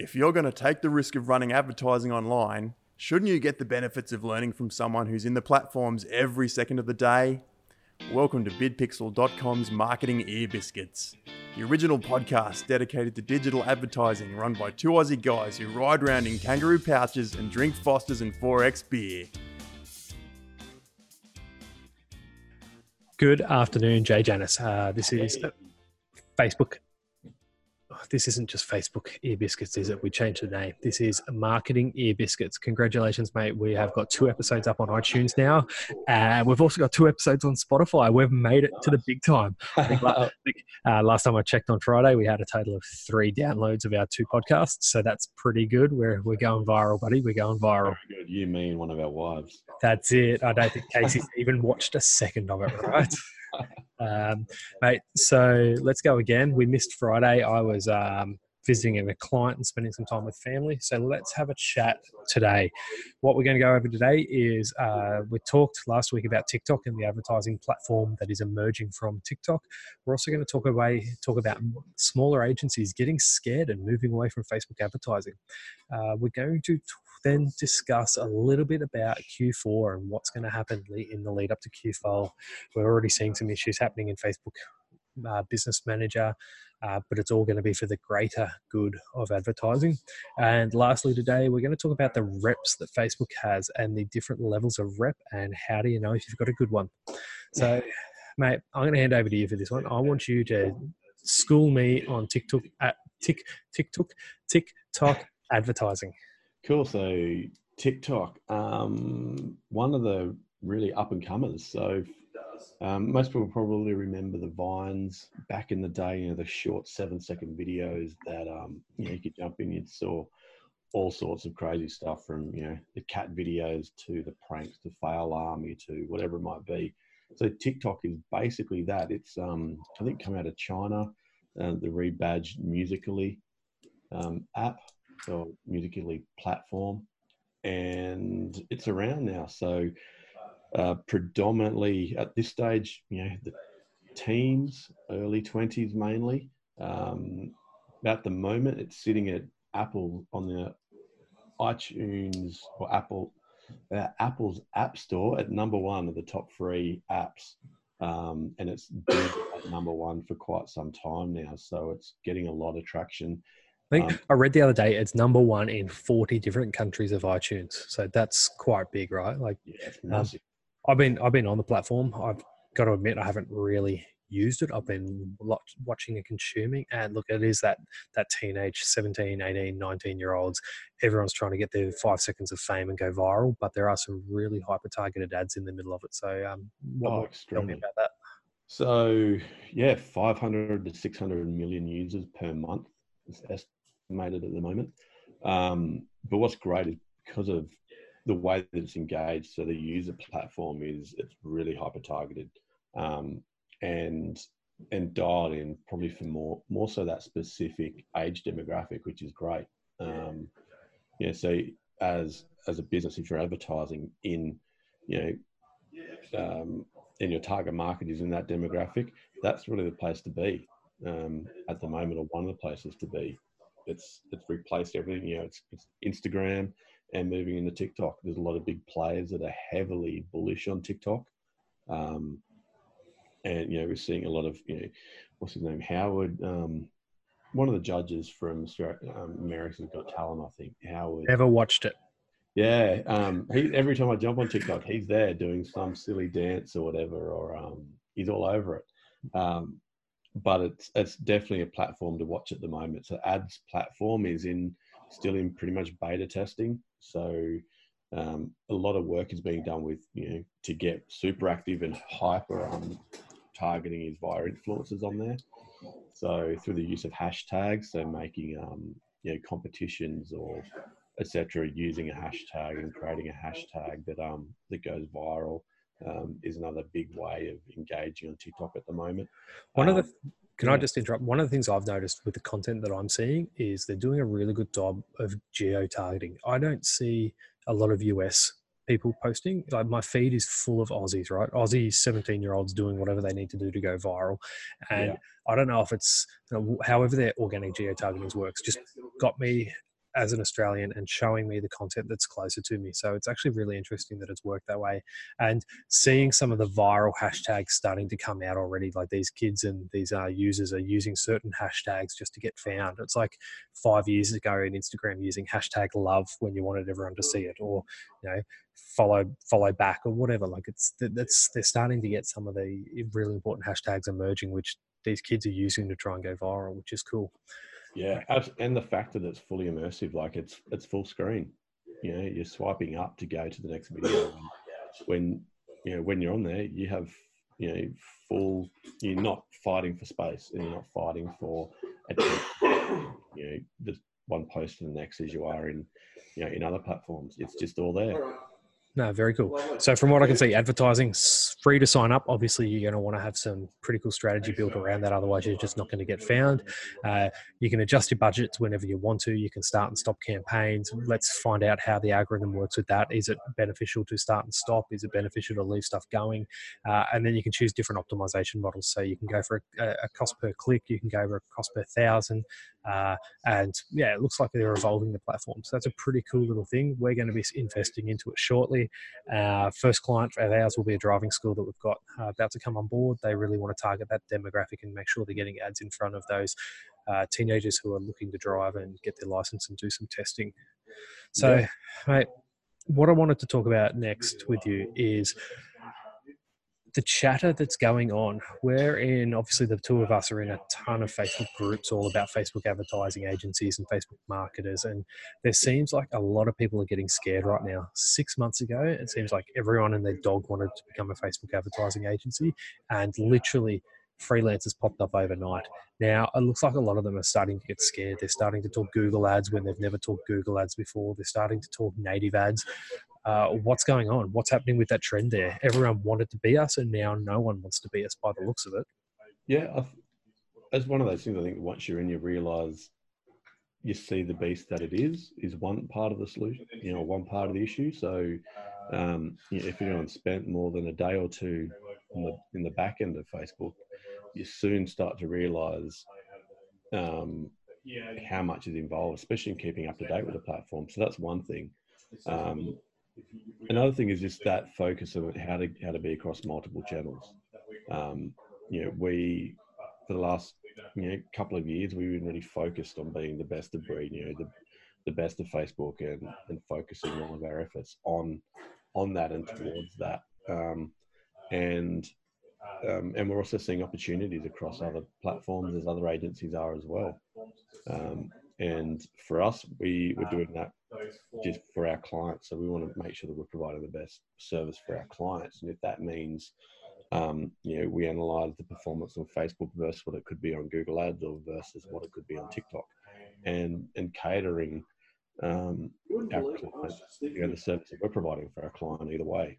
If you're going to take the risk of running advertising online, shouldn't you get the benefits of learning from someone who's in the platforms every second of the day? Welcome to bidpixel.com's Marketing Ear Biscuits, the original podcast dedicated to digital advertising run by two Aussie guys who ride around in kangaroo pouches and drink Fosters and 4X beer. Good afternoon, Jay Janis. Uh, this is Facebook this isn't just Facebook ear biscuits, is it? We changed the name. This is marketing ear biscuits. Congratulations, mate. We have got two episodes up on iTunes now. And we've also got two episodes on Spotify. We've made it to the big time. uh, last time I checked on Friday, we had a total of three downloads of our two podcasts. So that's pretty good. We're, we're going viral, buddy. We're going viral. You mean one of our wives. That's it. I don't think Casey's even watched a second of it, right? um, mate. So let's go again. We missed Friday. I was um, visiting a client and spending some time with family. So let's have a chat today. What we're going to go over today is uh, we talked last week about TikTok and the advertising platform that is emerging from TikTok. We're also going to talk away talk about smaller agencies getting scared and moving away from Facebook advertising. Uh, we're going to then discuss a little bit about Q4 and what's going to happen in the lead up to Q4. We're already seeing some issues happening in Facebook uh, Business Manager, uh, but it's all going to be for the greater good of advertising. And lastly, today we're going to talk about the reps that Facebook has and the different levels of rep and how do you know if you've got a good one. So, mate, I'm going to hand over to you for this one. I want you to school me on TikTok at Tik TikTok TikTok advertising. Cool. So TikTok, um, one of the really up and comers. So um, most people probably remember the vines back in the day. You know, the short seven second videos that um, you know you could jump in. You saw all sorts of crazy stuff from you know the cat videos to the pranks to fail army to whatever it might be. So TikTok is basically that. It's um, I think come out of China, uh, the rebadged Musical.ly um, app or Musical.ly platform, and it's around now. So uh, predominantly at this stage, you know, the teens, early twenties mainly. Um, at the moment, it's sitting at Apple on the iTunes or Apple uh, Apple's App Store at number one of the top three apps. Um, and it's been at number one for quite some time now. So it's getting a lot of traction. I think um, I read the other day it's number one in 40 different countries of iTunes. So that's quite big, right? Like, yeah, um, I've been I've been on the platform. I've got to admit I haven't really used it. I've been watching and consuming. And look, it is that that teenage 17, 18, 19 year olds. Everyone's trying to get their five seconds of fame and go viral, but there are some really hyper targeted ads in the middle of it. So, um, what oh, tell me about that? So, yeah, 500 to 600 million users per month is estimated at the moment. Um, but what's great is because of the way that it's engaged, so the user platform is it's really hyper targeted um, and and dialed in probably for more more so that specific age demographic, which is great. Um, yeah, so as as a business, if you're advertising in you know um, and your target market is in that demographic, that's really the place to be um, at the moment, or one of the places to be it's it's replaced everything. You know, it's, it's Instagram and moving into TikTok. There's a lot of big players that are heavily bullish on TikTok, um, and you know we're seeing a lot of you know what's his name Howard. Um, one of the judges from um, America's Got Talent, I think Howard. Ever watched it. Yeah, um, he, every time I jump on TikTok, he's there doing some silly dance or whatever, or um, he's all over it. Um, but it's it's definitely a platform to watch at the moment. So ads platform is in still in pretty much beta testing. So um, a lot of work is being done with you know to get super active and hyper um, targeting is via influencers on there. So through the use of hashtags, so making um, you know competitions or etc. using a hashtag and creating a hashtag that um that goes viral um, is another big way of engaging on TikTok at the moment. One um, of the um, can. I just interrupt? One of the things I've noticed with the content that I'm seeing is they're doing a really good job of geo targeting. I don't see a lot of US people posting. Like my feed is full of Aussies, right? Aussie 17 year olds doing whatever they need to do to go viral. And yeah. I don't know if it's, you know, however their organic geo targeting works, just got me as an Australian and showing me the content that's closer to me. So it's actually really interesting that it's worked that way. And seeing some of the viral hashtags starting to come out already, like these kids and these uh, users are using certain hashtags just to get found. It's like five years ago in Instagram using hashtag love when you wanted everyone to see it, or you know follow follow back or whatever. Like it's that's they're starting to get some of the really important hashtags emerging, which these kids are using to try and go viral, which is cool. Yeah, and the fact that it's fully immersive, like it's it's full screen. You know, you're swiping up to go to the next video. When you know when you're on there, you have you know full. You're not fighting for space, and you're not fighting for attention. You know, the one post to the next as you are in you know in other platforms. It's just all there. No, very cool. So from what I can see, advertising free to sign up. Obviously, you're going to want to have some pretty cool strategy built around that. Otherwise, you're just not going to get found. Uh, you can adjust your budgets whenever you want to. You can start and stop campaigns. Let's find out how the algorithm works with that. Is it beneficial to start and stop? Is it beneficial to leave stuff going? Uh, and then you can choose different optimization models. So you can go for a, a cost per click. You can go for a cost per thousand. Uh, and yeah, it looks like they're evolving the platform. So that's a pretty cool little thing. We're going to be investing into it shortly. Uh, first client of ours will be a driving school that we've got uh, about to come on board. They really want to target that demographic and make sure they're getting ads in front of those uh, teenagers who are looking to drive and get their license and do some testing. So, yeah. mate, what I wanted to talk about next with you is the chatter that's going on. We're in, obviously, the two of us are in a ton of Facebook groups all about Facebook advertising agencies and Facebook marketers. And there seems like a lot of people are getting scared right now. Six months ago, it seems like everyone and their dog wanted to become a Facebook advertising agency. And literally, freelancers popped up overnight. Now, it looks like a lot of them are starting to get scared. They're starting to talk Google ads when they've never talked Google ads before. They're starting to talk native ads uh, what's going on? What's happening with that trend there? Everyone wanted to be us, and now no one wants to be us by the looks of it. Yeah, it's one of those things, I think once you're in, you realise you see the beast that it is is one part of the solution. You know, one part of the issue. So, um, you know, if anyone spent more than a day or two in the in the back end of Facebook, you soon start to realise um, how much is involved, especially in keeping up to date with the platform. So that's one thing. Um, Another thing is just that focus of how to how to be across multiple channels. Um, you know, we for the last you know couple of years we've been really focused on being the best of breed. You know, the the best of Facebook and and focusing all of our efforts on on that and towards that. Um, and um, and we're also seeing opportunities across other platforms as other agencies are as well. Um, and for us, we were doing that just for our clients. So we want to make sure that we're providing the best service for our clients. And if that means, um, you know, we analyze the performance on Facebook versus what it could be on Google Ads or versus what it could be on TikTok, and and catering um, our clients, you know, the service that we're providing for our client either way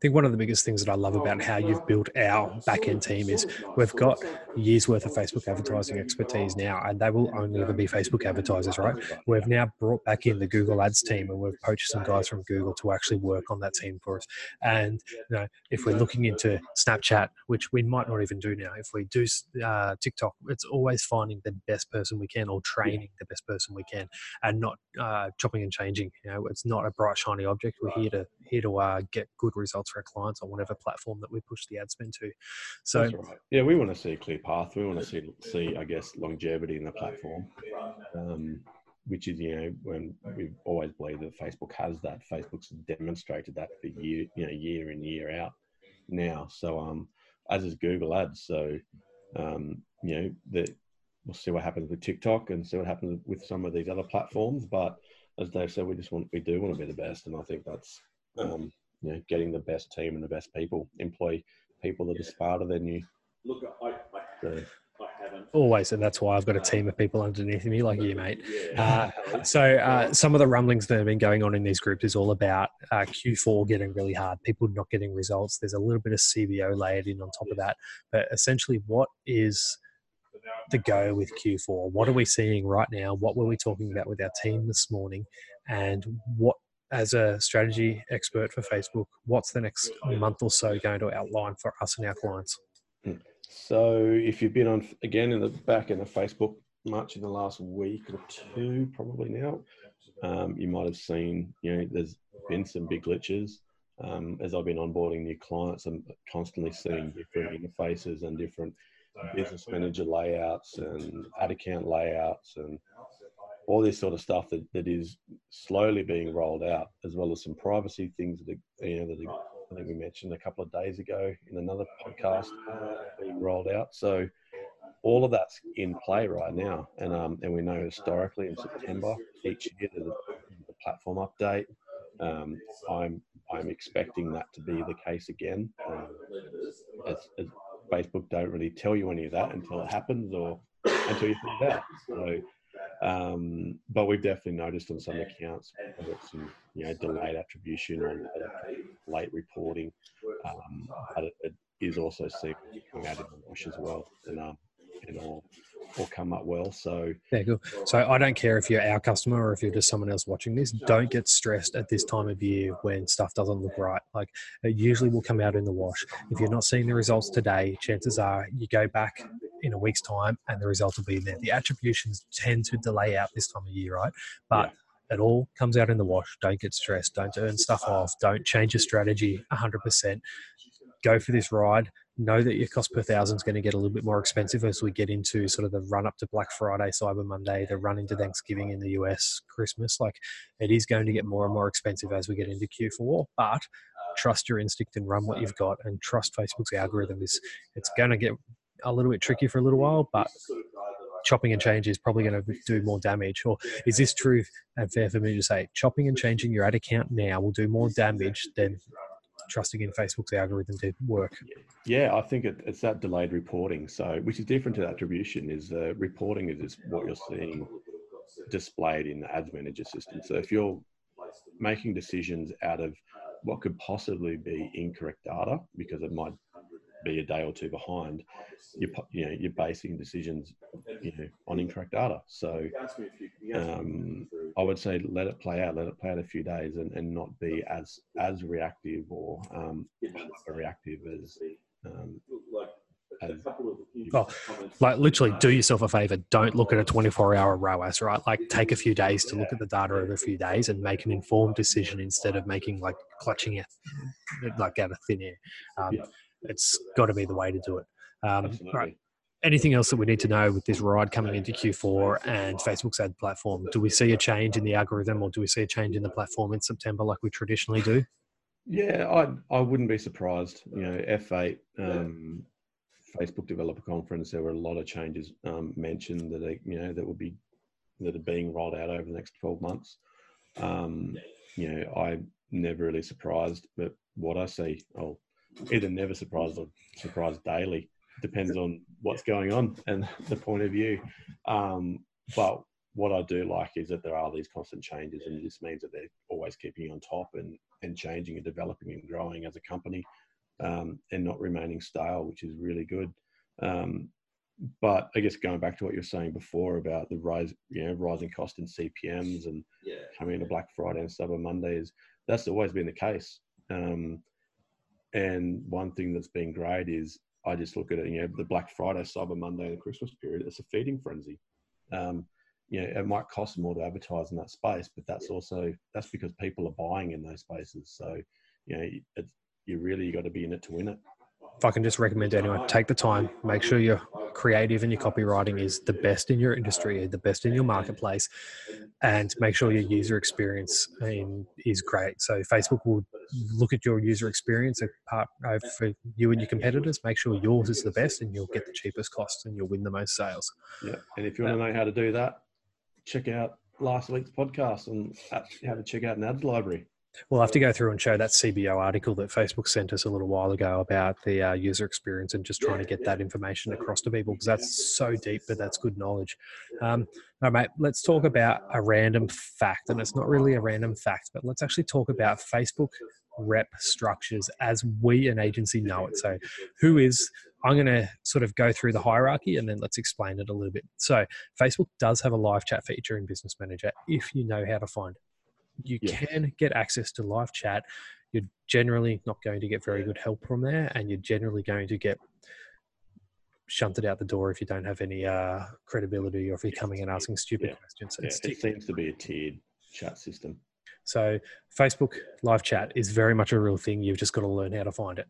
think one of the biggest things that I love about how you've built our back end team is we've got years worth of Facebook advertising expertise now, and they will only ever be Facebook advertisers, right? We've now brought back in the Google Ads team, and we've poached some guys from Google to actually work on that team for us. And you know, if we're looking into Snapchat, which we might not even do now, if we do uh, TikTok, it's always finding the best person we can or training the best person we can, and not uh, chopping and changing. You know, it's not a bright shiny object. We're here to here to uh, get good results for our clients on whatever platform that we push the ad spend to. So, right. yeah, we want to see a clear path. We want to see, see I guess, longevity in the platform, um, which is, you know, when we've always believed that Facebook has that. Facebook's demonstrated that for year, you know, year in year out now. So, um, as is Google Ads. So, um, you know, that we'll see what happens with TikTok and see what happens with some of these other platforms. But as Dave said, we just want we do want to be the best, and I think that's um, you know, getting the best team and the best people, employ people that are smarter than you. Look, I, I, so. Always, and that's why I've got a team of people underneath me, like you, mate. Uh, so, uh, some of the rumblings that have been going on in these groups is all about uh, Q4 getting really hard, people not getting results. There's a little bit of CBO layered in on top of that, but essentially, what is the go with Q4? What are we seeing right now? What were we talking about with our team this morning? And what as a strategy expert for Facebook, what's the next month or so going to outline for us and our clients? Hmm. So, if you've been on again in the back end of Facebook, much in the last week or two, probably now. Um, you might have seen, you know, there's been some big glitches. Um, as I've been onboarding new clients, I'm constantly seeing different interfaces and different business manager layouts and ad account layouts and all this sort of stuff that, that is slowly being rolled out, as well as some privacy things that are, you know that are, I think we mentioned a couple of days ago in another podcast being rolled out. So all of that's in play right now, and um, and we know historically in September each year there's a, platform update. Um, I'm I'm expecting that to be the case again. Um, as, as Facebook don't really tell you any of that until it happens or until you find out. So um, but we've definitely noticed on some accounts some you know delayed attribution or late reporting. Um, but it, it is also seen coming out in the wash as well, and um, and all all come up well. So yeah, cool. So I don't care if you're our customer or if you're just someone else watching this. Don't get stressed at this time of year when stuff doesn't look right. Like it usually will come out in the wash. If you're not seeing the results today, chances are you go back in a week's time and the result will be there. The attributions tend to delay out this time of year, right? But yeah. it all comes out in the wash. Don't get stressed. Don't turn stuff off. Don't change your strategy 100%. Go for this ride. Know that your cost per thousand is going to get a little bit more expensive as we get into sort of the run up to Black Friday, Cyber Monday, the run into Thanksgiving in the US, Christmas. Like it is going to get more and more expensive as we get into Q4. But trust your instinct and run what you've got and trust Facebook's algorithm is it's going to get a little bit tricky for a little while, but chopping and change is probably going to do more damage. Or is this true and fair for me to say chopping and changing your ad account now will do more damage than trusting in Facebook's algorithm to work? Yeah, I think it, it's that delayed reporting. So, which is different to attribution, is uh, reporting is what you're seeing displayed in the ads manager system. So, if you're making decisions out of what could possibly be incorrect data because it might be a day or two behind, you're you know you're basing decisions you know on incorrect data. So um, I would say let it play out, let it play out a few days, and, and not be as as reactive or um, reactive as. Um, well, like literally do yourself a favor. Don't look at a 24 hour ROAS, right? Like take a few days to look at the data over a few days and make an informed decision instead of making like clutching it like out of thin air. Um, it's got to be the way to do it. Um, right. Anything else that we need to know with this ride coming into Q4 and Facebook's ad platform? Do we see a change in the algorithm or do we see a change in the platform in September like we traditionally do? Yeah, I I wouldn't be surprised. You know, F8 um, Facebook Developer Conference, there were a lot of changes um, mentioned that are, you know that will be that are being rolled out over the next 12 months. Um, you know, I'm never really surprised, but what I see, I'll either never surprised or surprised daily. Depends on what's going on and the point of view. Um, but what I do like is that there are these constant changes, and this means that they're always keeping on top and and changing and developing and growing as a company, um, and not remaining stale, which is really good. Um, but I guess going back to what you were saying before about the rise, you know, rising cost in CPMS and yeah. coming into Black Friday and Cyber Monday is that's always been the case. Um, and one thing that's been great is I just look at it, you know, the Black Friday, Cyber Monday, and the Christmas period, it's a feeding frenzy. Um, you know, it might cost more to advertise in that space, but that's also that's because people are buying in those spaces. So, you know, you really got to be in it to win it. If I can just recommend to anyone, take the time, make sure you're creative and your copywriting is the best in your industry, the best in your marketplace, and make sure your user experience is great. So Facebook will look at your user experience part uh, for you and your competitors. Make sure yours is the best, and you'll get the cheapest costs and you'll win the most sales. Yeah, and if you want to know how to do that, check out last week's podcast and have a check out an ads library. We'll have to go through and show that CBO article that Facebook sent us a little while ago about the uh, user experience and just trying to get that information across to people because that's so deep, but that's good knowledge. Um, all right, mate, let's talk about a random fact. And it's not really a random fact, but let's actually talk about Facebook rep structures as we, an agency, know it. So, who is I'm going to sort of go through the hierarchy and then let's explain it a little bit. So, Facebook does have a live chat feature in Business Manager if you know how to find it you yeah. can get access to live chat. You're generally not going to get very good help from there, and you're generally going to get shunted out the door if you don't have any uh, credibility or if you're coming and asking stupid Yeah. questions. Yeah, it seems to be a tiered chat system. So Facebook live chat is very much a real thing. You've just got to learn how to find it.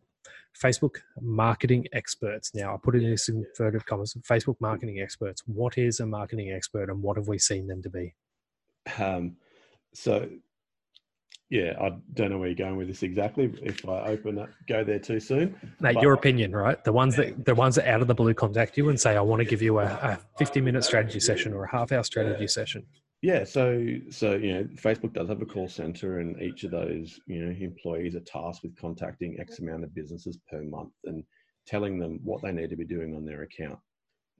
Facebook marketing experts. Now I put it in some inverted commas. Facebook marketing experts. What is a marketing expert and what have we seen them to be? Um, so, yeah, I don't know where you're going with this exactly. If I open up, go there too soon. Mate, But- your opinion, right? The ones that the ones that out of the blue contact you and say, I want to give you a, a 50 minute strategy session or a half hour strategy session. Yeah, so so you know, Facebook does have a call center, and each of those you know employees are tasked with contacting X amount of businesses per month and telling them what they need to be doing on their account.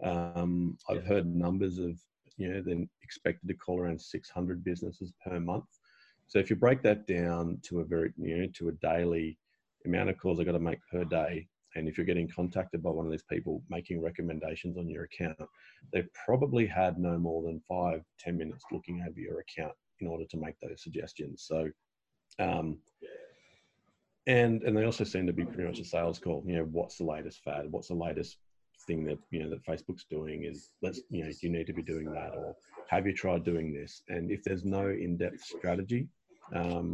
Um, I've heard numbers of you know then expected to call around 600 businesses per month. So if you break that down to a very you know to a daily amount of calls I got to make per day, and if you're getting contacted by one of these people making recommendations on your account, they've probably had no more than five, ten minutes looking over your account in order to make those suggestions. So, um, and and they also seem to be pretty much a sales call. You know, what's the latest fad? What's the latest thing that you know that Facebook's doing? Is let's you know you need to be doing that, or have you tried doing this? And if there's no in-depth strategy, um,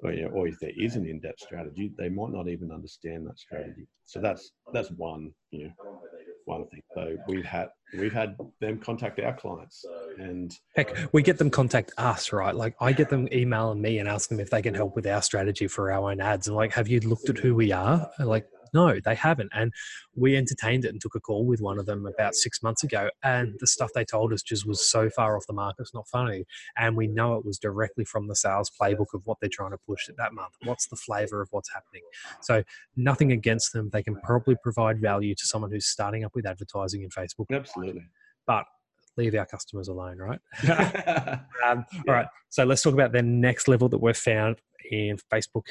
or, you know, or if there is an in-depth strategy, they might not even understand that strategy. So that's that's one you know one thing. So we've had we've had them contact our clients, and Heck, we get them contact us, right? Like I get them emailing me and ask them if they can help with our strategy for our own ads. And like, have you looked at who we are? Like, no, they haven't. And we entertained it and took a call with one of them about six months ago. And the stuff they told us just was so far off the mark. It's not funny. And we know it was directly from the sales playbook of what they're trying to push at that month. What's the flavor of what's happening? So nothing against them. They can probably provide value to someone who's starting up with advertising in Facebook. absolutely. But leave our customers alone, right? yeah. Um, All right. So let's talk about the next level that we've found in Facebook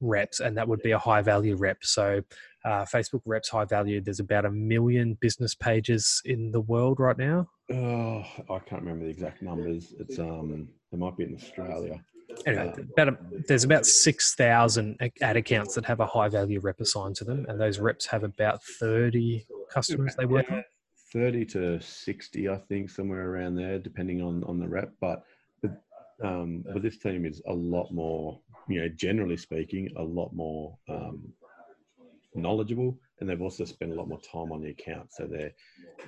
reps, and that would be a high value rep. So uh, Facebook reps high value. There's about a million business pages in the world right now. Oh, I can't remember the exact numbers. It's um, it might be in Australia. Anyway, about a, there's about six thousand ad accounts that have a high value rep assigned to them, and those reps have about thirty customers they work on. 30 to 60 i think somewhere around there depending on on the rep but but, um, but this team is a lot more you know generally speaking a lot more um, knowledgeable and they've also spent a lot more time on the account so they're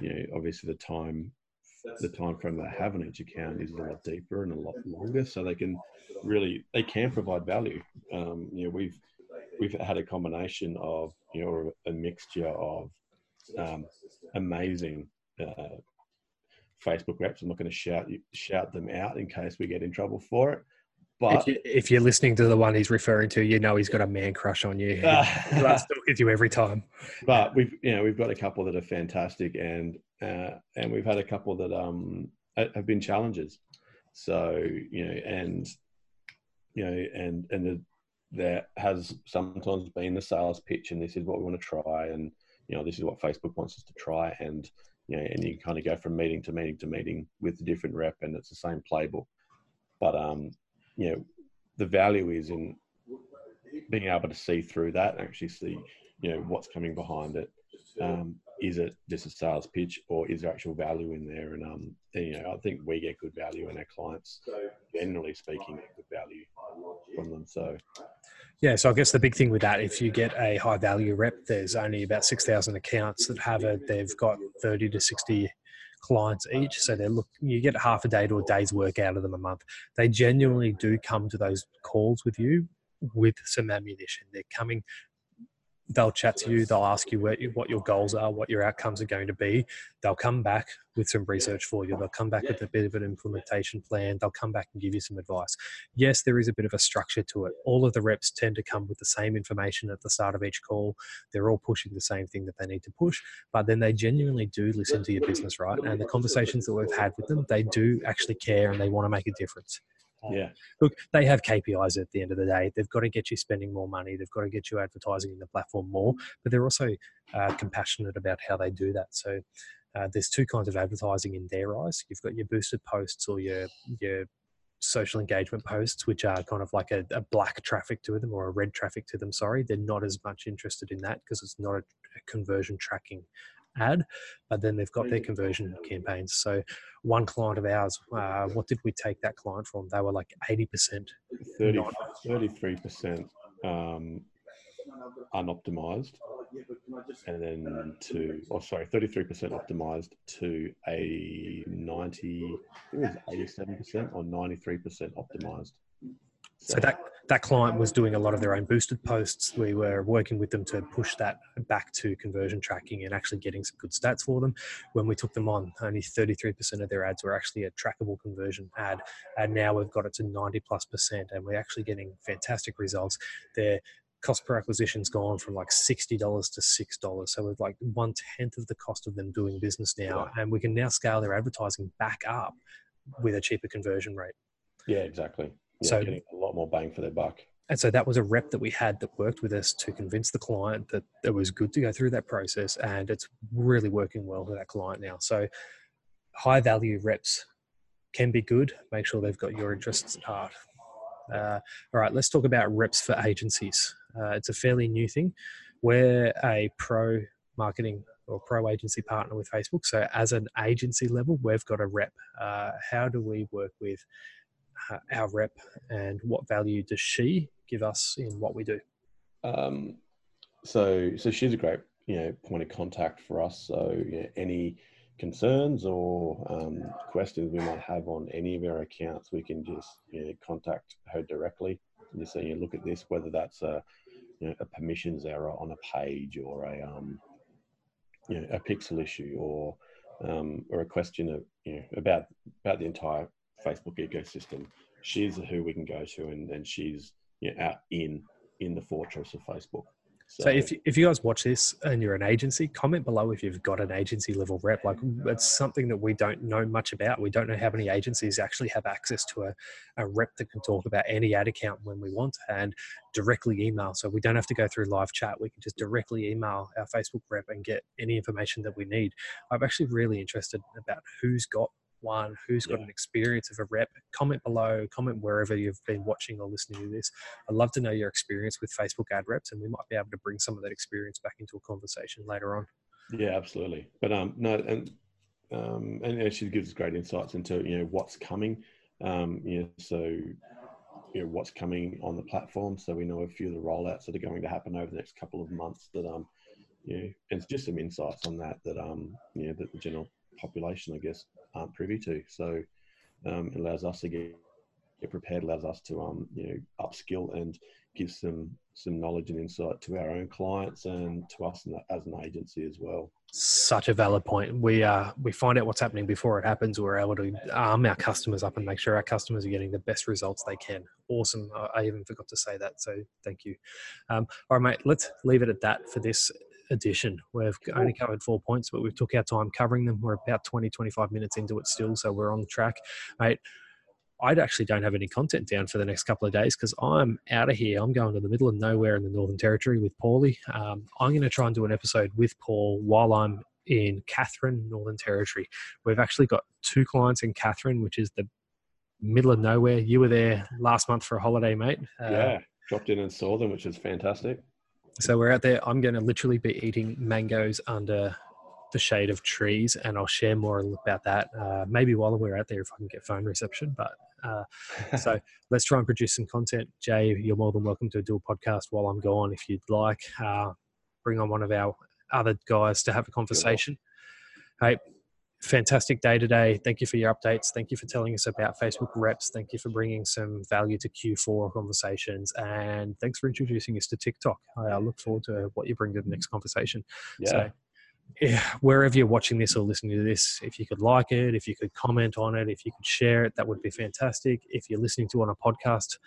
you know obviously the time the time frame they have on each account is a lot deeper and a lot longer so they can really they can provide value um, you know we've we've had a combination of you know a mixture of um, amazing uh, Facebook reps. I'm not going to shout shout them out in case we get in trouble for it. If, But you, if you're listening to the one he's referring to, you know he's got a man crush on you. Loves talking with you every time. but we've you know we've got a couple that are fantastic, and uh, and we've had a couple that um have been challenges. So you know, and you know, and and the, there has sometimes been the sales pitch, and this is what we want to try, and you know, this is what Facebook wants us to try, and you know, and you kind of go from meeting to meeting to meeting with a different rep, and it's the same playbook. But um, you know, the value is in being able to see through that and actually see, you know, what's coming behind it. Um, is it just a sales pitch or is there actual value in there? And, um, and, you know, I think we get good value and our clients, generally speaking, get good value from them. So, Yeah, so I guess the big thing with that, if you get a high value rep, there's only about 6,000 accounts that have it. They've got 30 to 60 clients each. So they're look, you get half a day to a day's work out of them a month. They genuinely do come to those calls with you with some ammunition. They're coming, they'll chat to you, they'll ask you what, your goals are, what your outcomes are going to be. They'll come back with some research for you. They'll come back with a bit of an implementation plan. They'll come back and give you some advice. Yes, there is a bit of a structure to it. All of the reps tend to come with the same information at the start of each call. They're all pushing the same thing that they need to push, but then they genuinely do listen to your business, right? And the conversations that we've had with them, they do actually care and they want to make a difference. Yeah. Look, they have KPIs at the end of the day. They've got to get you spending more money. They've got to get you advertising in the platform more, but they're also uh, compassionate about how they do that. So uh, there's two kinds of advertising in their eyes. You've got your boosted posts or your your social engagement posts, which are kind of like a, a black traffic to them or a red traffic to them. Sorry, they're not as much interested in that because it's not a, a conversion tracking ad, but then they've got their conversion campaigns. So one client of ours, uh, what did we take that client from? They were like 80%. 30, 33% um, unoptimized, and then to, oh, sorry, 33% optimized to a 90, I think it was 87% or 93% optimized. So that that client was doing a lot of their own boosted posts. We were working with them to push that back to conversion tracking and actually getting some good stats for them. When we took them on, only 33% of their ads were actually a trackable conversion ad, and now we've got it to 90 plus percent, and we're actually getting fantastic results. Their cost per acquisition's gone from like sixty dollars to six dollars, so we're like one tenth of the cost of them doing business now, and we can now scale their advertising back up with a cheaper conversion rate. Yeah, exactly. Yeah, So- getting a lot more bang for their buck. And so that was a rep that we had that worked with us to convince the client that it was good to go through that process. And it's really working well with that client now. So high value reps can be good. Make sure they've got your interests at heart. Uh, all right, let's talk about reps for agencies. Uh, it's a fairly new thing. We're a pro marketing or pro agency partner with Facebook. So as an agency level, we've got a rep. Uh, how do we work with uh, our rep and what value does she give us in what we do? Um, so, so she's a great, you know, point of contact for us. So, any concerns or um, questions we might have on any of our accounts, we can just, you know, contact her directly and just say, you know, look at this, whether that's a, you know, a permissions error on a page or a, um, you know, a pixel issue or, um, or a question of, you know, about about the entire Facebook ecosystem. She's who we can go to, and, and she's you know, out in in the fortress of Facebook. So if you, if you guys watch this and you're an agency, comment below if you've got an agency level rep. Like it's something that we don't know much about. We don't know how many agencies actually have access to a, a rep that can talk about any ad account when we want and directly email. So we don't have to go through live chat. We can just directly email our Facebook rep and get any information that we need. I'm actually really interested about who's got one, who's got Yeah. an experience of a rep. Comment below, comment wherever you've been watching or listening to this. I'd love to know your experience with Facebook ad reps, and we might be able to bring some of that experience back into a conversation later on. yeah, absolutely. But um, no, and um, and, she gives us great insights into you know what's coming. Um, you know, so you know what's coming on the platform, so we know a few of the rollouts that are going to happen over the next couple of months. That um, you know, and it's just some insights on that that um, you know, that the general population, I guess, aren't privy to. So um, it allows us to get get prepared, allows us to um, you know, upskill and give some some knowledge and insight to our own clients and to us as an agency as well. Such a valid point. We uh, we find out what's happening before it happens. We're able to arm our customers up and make sure our customers are getting the best results they can. Awesome. I, I even forgot to say that, so thank you. Um, all right, mate. Let's leave it at that for this edition. We've only covered four points, but we took our time covering them. We're about 20, 25 minutes into it still, so we're on track, mate. I actually don't have any content down for the next couple of days because I'm out of here. I'm going to the middle of nowhere in the Northern Territory with Paulie. Um, I'm going to try and do an episode with Paul while I'm in Katherine, Northern Territory. We've actually got two clients in Katherine, which is the middle of nowhere. You were there last month for a holiday, mate. Uh, yeah, dropped in and saw them, which is fantastic. So we're out there. I'm going to literally be eating mangoes under the shade of trees, and I'll share more about that. Uh, maybe while we're out there, if I can get phone reception. But uh, so let's try and produce some content. Jay, you're more than welcome to do a podcast while I'm gone if you'd like. Uh, bring on one of our other guys to have a conversation. Hey, fantastic day today. Thank you for your updates. Thank you for telling us about Facebook reps. Thank you for bringing some value to Q4 conversations. And thanks for introducing us to TikTok. I look forward to what you bring to the next conversation. yeah, So, yeah, wherever you're watching this or listening to this, if you could like it, if you could comment on it, if you could share it, that would be fantastic. If you're listening to on a podcast,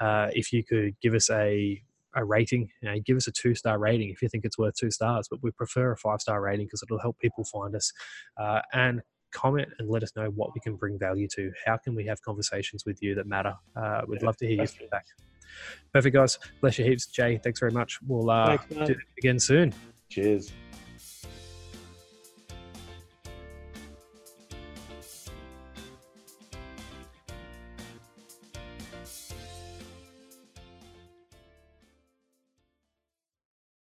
uh, if you could give us a a rating, you know, give us a two star rating if you think it's worth two stars. But we prefer a five star rating because it'll help people find us. Uh, and comment and let us know what we can bring value to. How can we have conversations with you that matter? Uh, we'd Yeah, love to hear your feedback. Perfect, guys. Bless your heaps. Jay, thanks very much. We'll uh, Thanks, do it again soon. cheers.